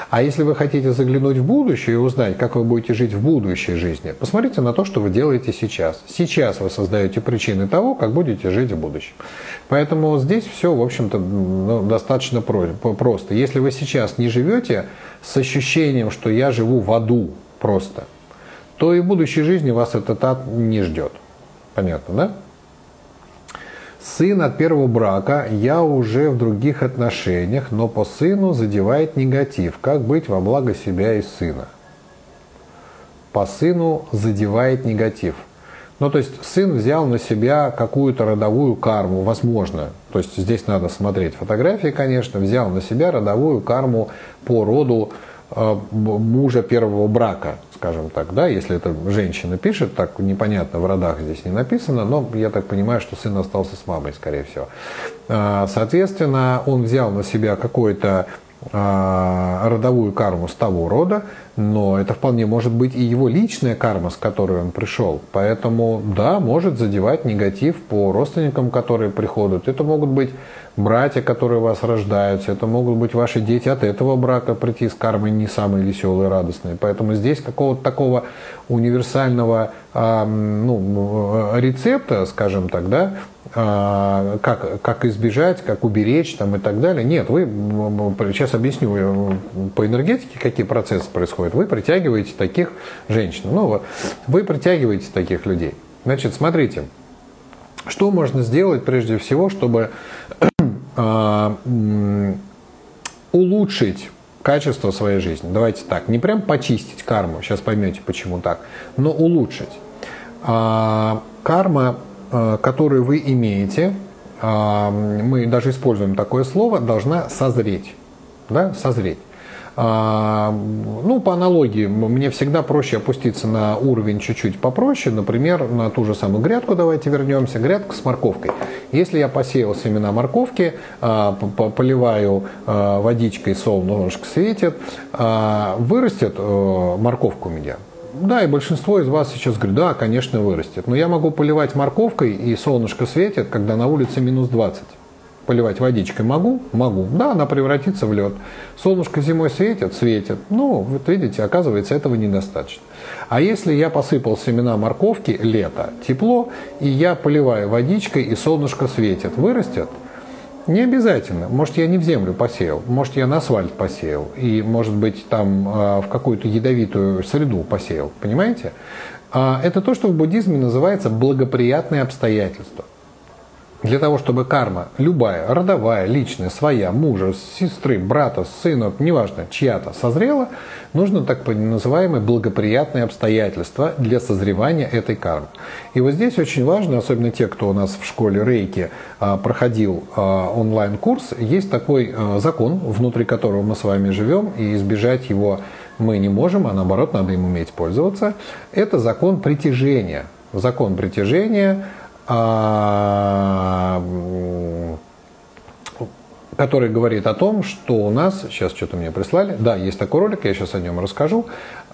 А если вы хотите заглянуть в будущее и узнать, как вы будете жить в будущей жизни, посмотрите на то, что вы делаете сейчас. Сейчас вы создаете причины того, как будете жить в будущем. Поэтому здесь все, в общем-то, ну, достаточно просто. Если вы сейчас не живете с ощущением, что я живу в аду просто, то и в будущей жизни вас этот ад не ждет. Понятно, да? Сын от первого брака, я уже в других отношениях, но по сыну задевает негатив. Как быть во благо себя и сына? По сыну задевает негатив. Ну, то есть сын взял на себя какую-то родовую карму, возможно. То есть здесь надо смотреть фотографии, конечно. Взял на себя родовую карму по роду мужа первого брака, скажем так, да, если это женщина пишет, так непонятно, в родах здесь не написано, но я так понимаю, что сын остался с мамой, скорее всего. Э, соответственно, он взял на себя какое-то а, родовую карму с того рода, но это вполне может быть и его личная карма, с которой он пришел. Поэтому, да, может задевать негатив по родственникам, которые приходят. Это могут быть братья, которые у вас рождаются, это могут быть ваши дети от этого брака прийти с кармой не самые веселые, радостные. Поэтому здесь какого-то такого универсального а, ну, рецепта, скажем так, да, а, как, как избежать, как уберечь там, и так далее. Нет, вы, сейчас объясню э, по энергетике, какие процессы происходят. Вы притягиваете таких женщин, ну, вы притягиваете таких людей. Значит, смотрите, что можно сделать прежде всего, чтобы улучшить качество своей жизни. Давайте так, не прям почистить карму, сейчас поймете, почему так, но улучшить. А, карма, а, которую вы имеете, мы даже используем такое слово, должна созреть. Да, созреть. А, ну, по аналогии, мне всегда проще опуститься на уровень чуть-чуть попроще, например, на ту же самую грядку, давайте вернемся, грядка с морковкой. Если я посеял семена морковки, а, поливаю а, водичкой, солнышко светит, вырастет э, морковка у меня. Да, и большинство из вас сейчас говорит, да, конечно, вырастет. Но я могу поливать морковкой, и солнышко светит, когда на улице минус 20. Поливать водичкой могу? Могу. Да, она превратится в лед. Солнышко зимой светит? Светит. Ну, вот видите, оказывается, этого недостаточно. А если я посыпал семена морковки, лето, тепло, и я поливаю водичкой, и солнышко светит, вырастет? Не обязательно. Может, я не в землю посеял, может, я на асфальт посеял, и, может быть, там э, в какую-то ядовитую среду посеял. Понимаете? А это то, что в буддизме называется благоприятные обстоятельства. Для того, чтобы карма, любая, родовая, личная, своя, мужа, сестры, брата, сына, неважно, чья-то, созрела, нужно так называемые благоприятные обстоятельства для созревания этой кармы. И вот здесь очень важно, особенно те, кто у нас в школе Рейки а, проходил а, онлайн-курс, есть такой а, закон, внутри которого мы с вами живем, и избежать его мы не можем, а наоборот, надо им уметь пользоваться. Это закон притяжения. Закон притяжения – который говорит о том, что у нас, сейчас что-то мне прислали, да, есть такой ролик, я сейчас о нем расскажу,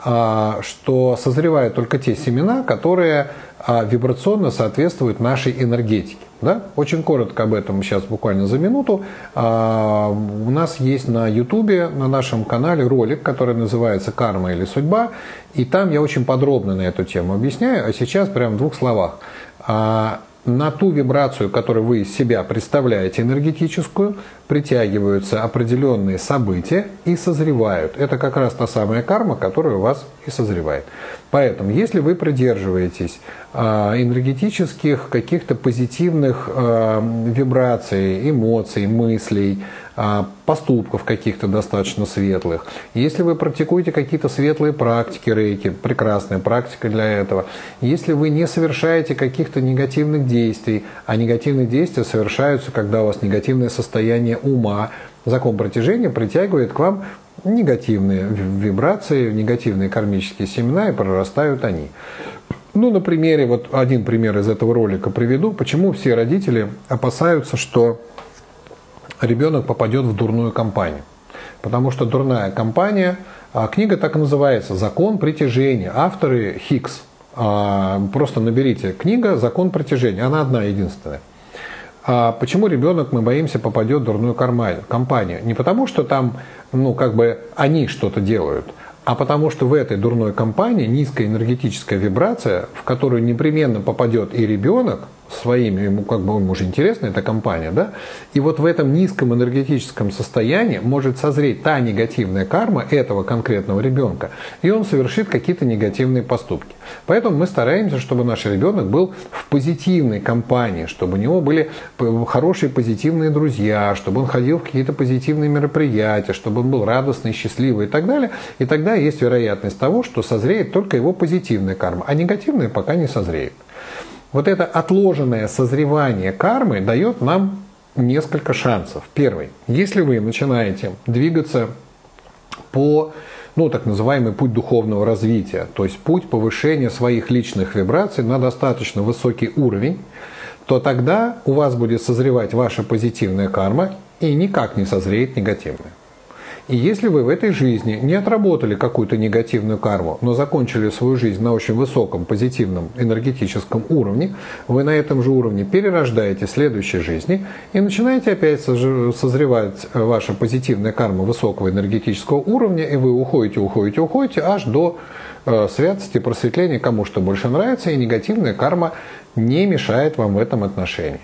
а, что созревают только те семена, которые а, вибрационно соответствуют нашей энергетике. Да? Очень коротко об этом сейчас буквально за минуту. У нас есть на Ютубе, на нашем канале ролик, который называется «Карма или судьба», и там я очень подробно на эту тему объясняю, а сейчас прям в двух словах. А, на ту вибрацию, которую вы из себя представляете энергетическую, притягиваются определенные события и созревают. Это как раз та самая карма, которая у вас и созревает. Поэтому, если вы придерживаетесь а, энергетических каких-то позитивных а, вибраций, эмоций, мыслей, поступков каких-то достаточно светлых. Если вы практикуете какие-то светлые практики рейки, прекрасная практика для этого. Если вы не совершаете каких-то негативных действий, а негативные действия совершаются, когда у вас негативное состояние ума, закон притяжения притягивает к вам негативные вибрации, негативные кармические семена, и прорастают они. Ну, на примере, вот один пример из этого ролика приведу, почему все родители опасаются, что ребенок попадет в дурную компанию. Потому что дурная компания, а, книга так и называется «Закон притяжения». Авторы Хиггс. А, просто наберите книга «Закон притяжения». Она одна единственная. А почему ребенок, мы боимся, попадет в дурную компанию? Не потому, что там, ну, как бы они что-то делают, а потому что в этой дурной компании низкая энергетическая вибрация, в которую непременно попадет и ребенок, своими, ему как бы ему уже интересна эта компания, да, и вот в этом низком энергетическом состоянии может созреть та негативная карма этого конкретного ребенка, и он совершит какие-то негативные поступки. Поэтому мы стараемся, чтобы наш ребенок был в позитивной компании, чтобы у него были хорошие позитивные друзья, чтобы он ходил в какие-то позитивные мероприятия, чтобы он был радостный, счастливый и так далее. И тогда есть вероятность того, что созреет только его позитивная карма, а негативная пока не созреет. Вот это отложенное созревание кармы дает нам несколько шансов. Первый. Если вы начинаете двигаться по ну, так называемый путь духовного развития, то есть путь повышения своих личных вибраций на достаточно высокий уровень, то тогда у вас будет созревать ваша позитивная карма и никак не созреет негативная. И если вы в этой жизни не отработали какую-то негативную карму, но закончили свою жизнь на очень высоком позитивном энергетическом уровне, вы на этом же уровне перерождаете следующей жизни и начинаете опять созревать ваша позитивная карма высокого энергетического уровня, и вы уходите, уходите, уходите аж до э, святости, просветления, кому что больше нравится, и негативная карма не мешает вам в этом отношении.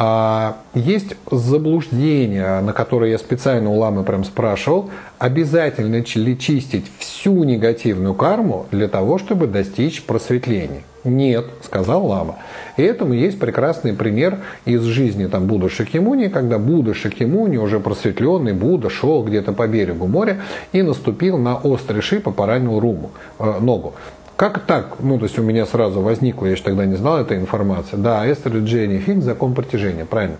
А есть заблуждение, на которое я специально у ламы прям спрашивал, обязательно ли чистить всю негативную карму для того, чтобы достичь просветления? Нет, сказал лама. И этому есть прекрасный пример из жизни там Будды Шакимуни, когда Будда Шакимуни, уже просветленный Будда, шел где-то по берегу моря и наступил на острый шип и поранил руму, э, ногу. Как так? Ну, то есть у меня сразу возникло, я же тогда не знал этой информации. Да, Эстер и Дженни Финн, закон притяжения, правильно.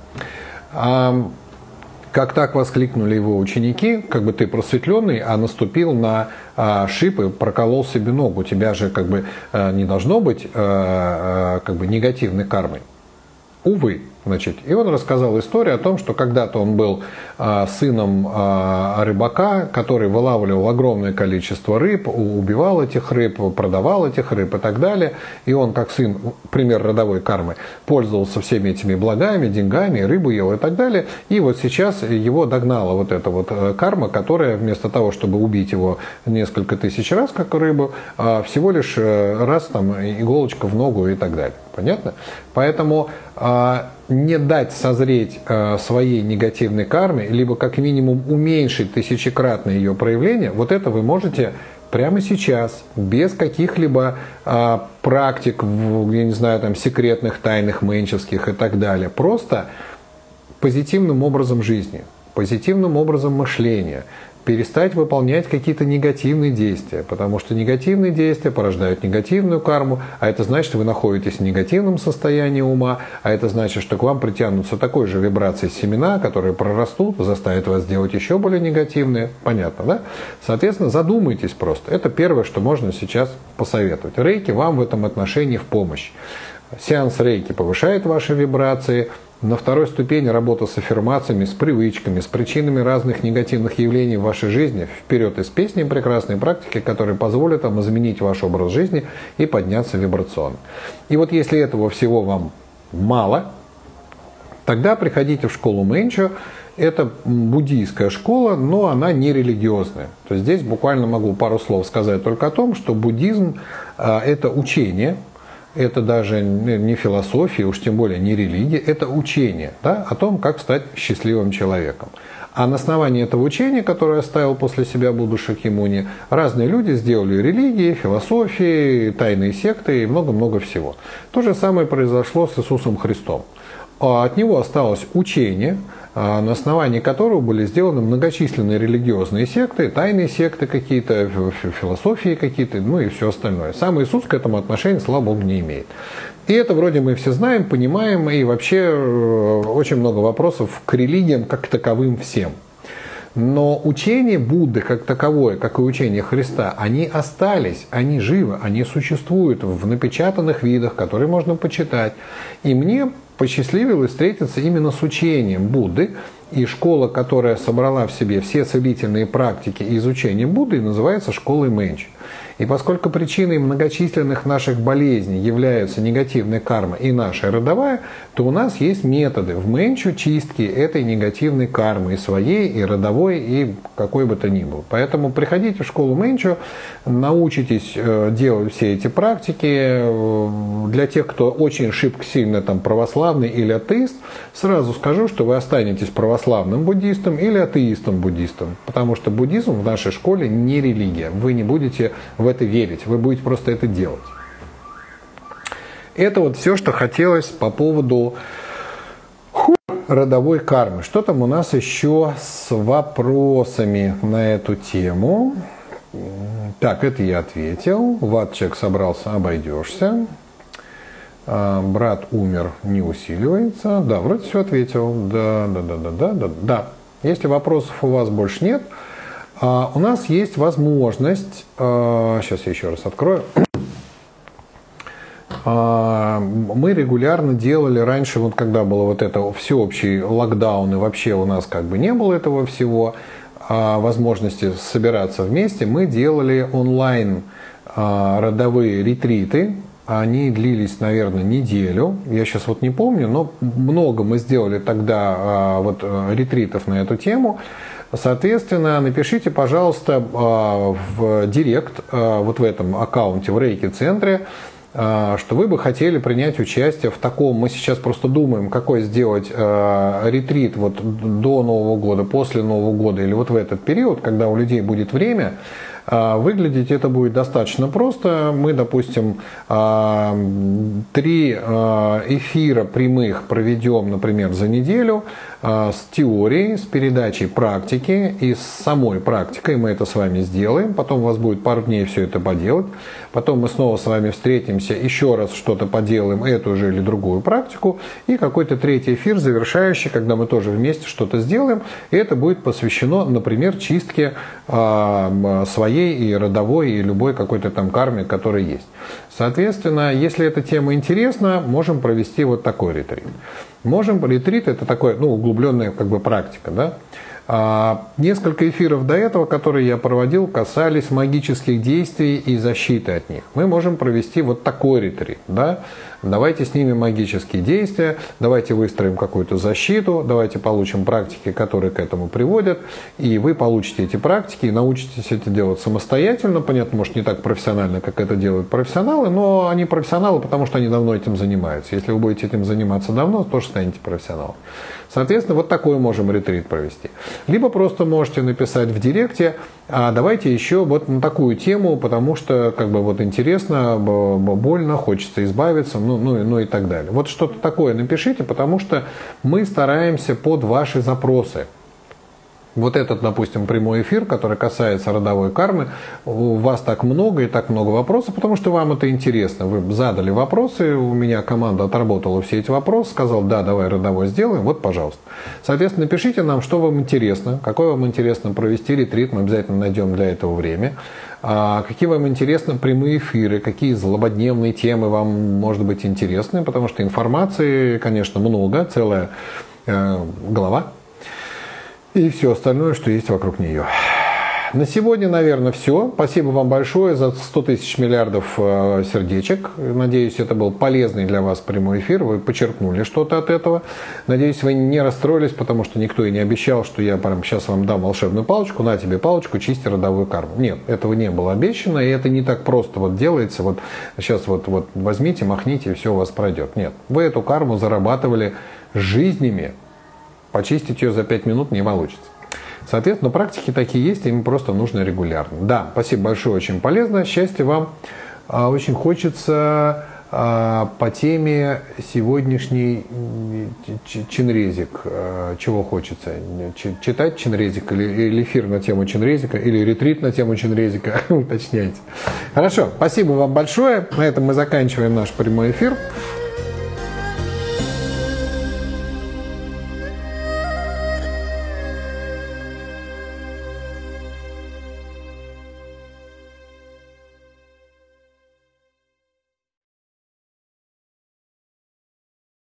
А, как так воскликнули его ученики, как бы ты просветленный, а наступил на а, шип и проколол себе ногу. У тебя же как бы а, не должно быть а, а, как бы негативной кармой. Увы, Значит, и он рассказал историю о том, что когда-то он был а, сыном а, рыбака, который вылавливал огромное количество рыб, убивал этих рыб, продавал этих рыб и так далее. И он, как сын, пример родовой кармы, пользовался всеми этими благами, деньгами, рыбу ел и так далее. И вот сейчас его догнала вот эта вот э, карма, которая вместо того, чтобы убить его несколько тысяч раз, как рыбу, а, всего лишь э, раз там иголочка в ногу и так далее. Понятно? Поэтому не дать созреть э, своей негативной карме, либо как минимум уменьшить тысячекратно ее проявление, вот это вы можете прямо сейчас, без каких-либо э, практик, я не знаю, там, секретных, тайных, менчевских и так далее. Просто позитивным образом жизни, позитивным образом мышления, перестать выполнять какие-то негативные действия, потому что негативные действия порождают негативную карму, а это значит, что вы находитесь в негативном состоянии ума, а это значит, что к вам притянутся такой же вибрации семена, которые прорастут, заставят вас делать еще более негативные. Понятно, да? Соответственно, задумайтесь просто. Это первое, что можно сейчас посоветовать. Рейки вам в этом отношении в помощь. Сеанс рейки повышает ваши вибрации – на второй ступени работа с аффирмациями, с привычками, с причинами разных негативных явлений в вашей жизни. Вперед из песни прекрасные практики, которые позволят вам изменить ваш образ жизни и подняться вибрационно. И вот если этого всего вам мало, тогда приходите в школу Мэнчо. Это буддийская школа, но она не религиозная. То есть здесь буквально могу пару слов сказать только о том, что буддизм а, – это учение, это даже не философия, уж тем более не религия, это учение да, о том, как стать счастливым человеком. А на основании этого учения, которое оставил после себя Будда Шакимуни, разные люди сделали религии, философии, тайные секты и много-много всего. То же самое произошло с Иисусом Христом. А от него осталось учение – а, на основании которого были сделаны многочисленные религиозные секты, тайные секты какие-то, философии какие-то, ну и все остальное. Сам Иисус к этому отношения, слава Богу, не имеет. И это вроде мы все знаем, понимаем, и вообще э, очень много вопросов к религиям как таковым всем. Но учение Будды как таковое, как и учение Христа, они остались, они живы, они существуют в напечатанных видах, которые можно почитать. И мне посчастливилось встретиться именно с учением Будды, и школа, которая собрала в себе все целительные практики и изучение Будды, называется школой Мэнчи. И поскольку причиной многочисленных наших болезней являются негативная карма и наша родовая, то у нас есть методы в менчу чистки этой негативной кармы и своей, и родовой, и какой бы то ни был. Поэтому приходите в школу менчу, научитесь э, делать все эти практики. Э, для тех, кто очень шибко сильно там православный или атеист, сразу скажу, что вы останетесь православным буддистом или атеистом-буддистом, потому что буддизм в нашей школе не религия. Вы не будете в это верить, вы будете просто это делать. Это вот все, что хотелось по поводу родовой кармы. Что там у нас еще с вопросами на эту тему? Так, это я ответил. Ватчек собрался, обойдешься. А, брат умер, не усиливается. Да, вроде все ответил. Да, да, да, да, да, да. Да. Если вопросов у вас больше нет, а, у нас есть возможность, сейчас я еще раз открою, мы регулярно делали раньше, вот когда было вот это всеобщий локдаун, и вообще у нас как бы не было этого всего, возможности собираться вместе, мы делали онлайн родовые ретриты, они длились, наверное, неделю. Я сейчас вот не помню, но много мы сделали тогда а, вот э, ретритов на эту тему. Соответственно, напишите, пожалуйста, а, в директ, а, вот в этом аккаунте, в Рейки-центре, что вы бы хотели принять участие в таком, мы сейчас просто думаем, какой сделать ретрит вот до Нового года, после Нового года или вот в этот период, когда у людей будет время, а, выглядеть это будет достаточно просто. Мы, допустим, а, три а, эфира прямых проведем, например, за неделю с теорией, с передачей практики и с самой практикой. Мы это с вами сделаем. Потом у вас будет пару дней все это поделать. Потом мы снова с вами встретимся, еще раз что-то поделаем, эту же или другую практику. И какой-то третий эфир завершающий, когда мы тоже вместе что-то сделаем. И это будет посвящено, например, чистке своей своей, и родовой, и любой какой-то там карме, который есть. Соответственно, если эта тема интересна, можем провести вот такой ретрит. Можем, ретрит это такой, ну, углубленная как бы практика, да. А, несколько эфиров до этого, которые я проводил, касались магических действий и защиты от них. Мы можем провести вот такой ретрит, да, давайте снимем магические действия, давайте выстроим какую-то защиту, давайте получим практики, которые к этому приводят, и вы получите эти практики и научитесь это делать самостоятельно, понятно, может не так профессионально, как это делают профессионалы, но они профессионалы, потому что они давно этим занимаются. Если вы будете этим заниматься давно, то тоже станете профессионалом. Соответственно, вот такой можем ретрит провести. Либо просто можете написать в директе, а давайте еще вот на такую тему, потому что как бы вот интересно, больно, хочется избавиться, ну, ну, ну и так далее. Вот что-то такое напишите, потому что мы стараемся под ваши запросы вот этот, допустим, прямой эфир, который касается родовой кармы, у вас так много и так много вопросов, потому что вам это интересно. Вы задали вопросы, у меня команда отработала все эти вопросы, сказал, да, давай родовой сделаем, вот, пожалуйста. Соответственно, напишите нам, что вам интересно, какой вам интересно провести ретрит, мы обязательно найдем для этого время. А какие вам интересны прямые эфиры, какие злободневные темы вам, может быть, интересны, потому что информации, конечно, много, целая э, голова и все остальное, что есть вокруг нее. На сегодня, наверное, все. Спасибо вам большое за 100 тысяч миллиардов э, сердечек. Надеюсь, это был полезный для вас прямой эфир. Вы почерпнули что-то от этого. Надеюсь, вы не расстроились, потому что никто и не обещал, что я прямо сейчас вам дам волшебную палочку. На тебе палочку, чисти родовую карму. Нет, этого не было обещано, и это не так просто вот делается. Вот сейчас вот, вот возьмите, махните, и все у вас пройдет. Нет, вы эту карму зарабатывали жизнями, почистить ее за 5 минут не получится. Соответственно, практики такие есть, им просто нужно регулярно. Да, спасибо большое, очень полезно. Счастья вам. А, очень хочется а, по теме сегодняшний чинрезик. А, чего хочется? Читать чинрезик или эфир на тему чинрезика, или ретрит на тему чинрезика? <laughs> Уточняйте. Хорошо, спасибо вам большое. На этом мы заканчиваем наш прямой эфир.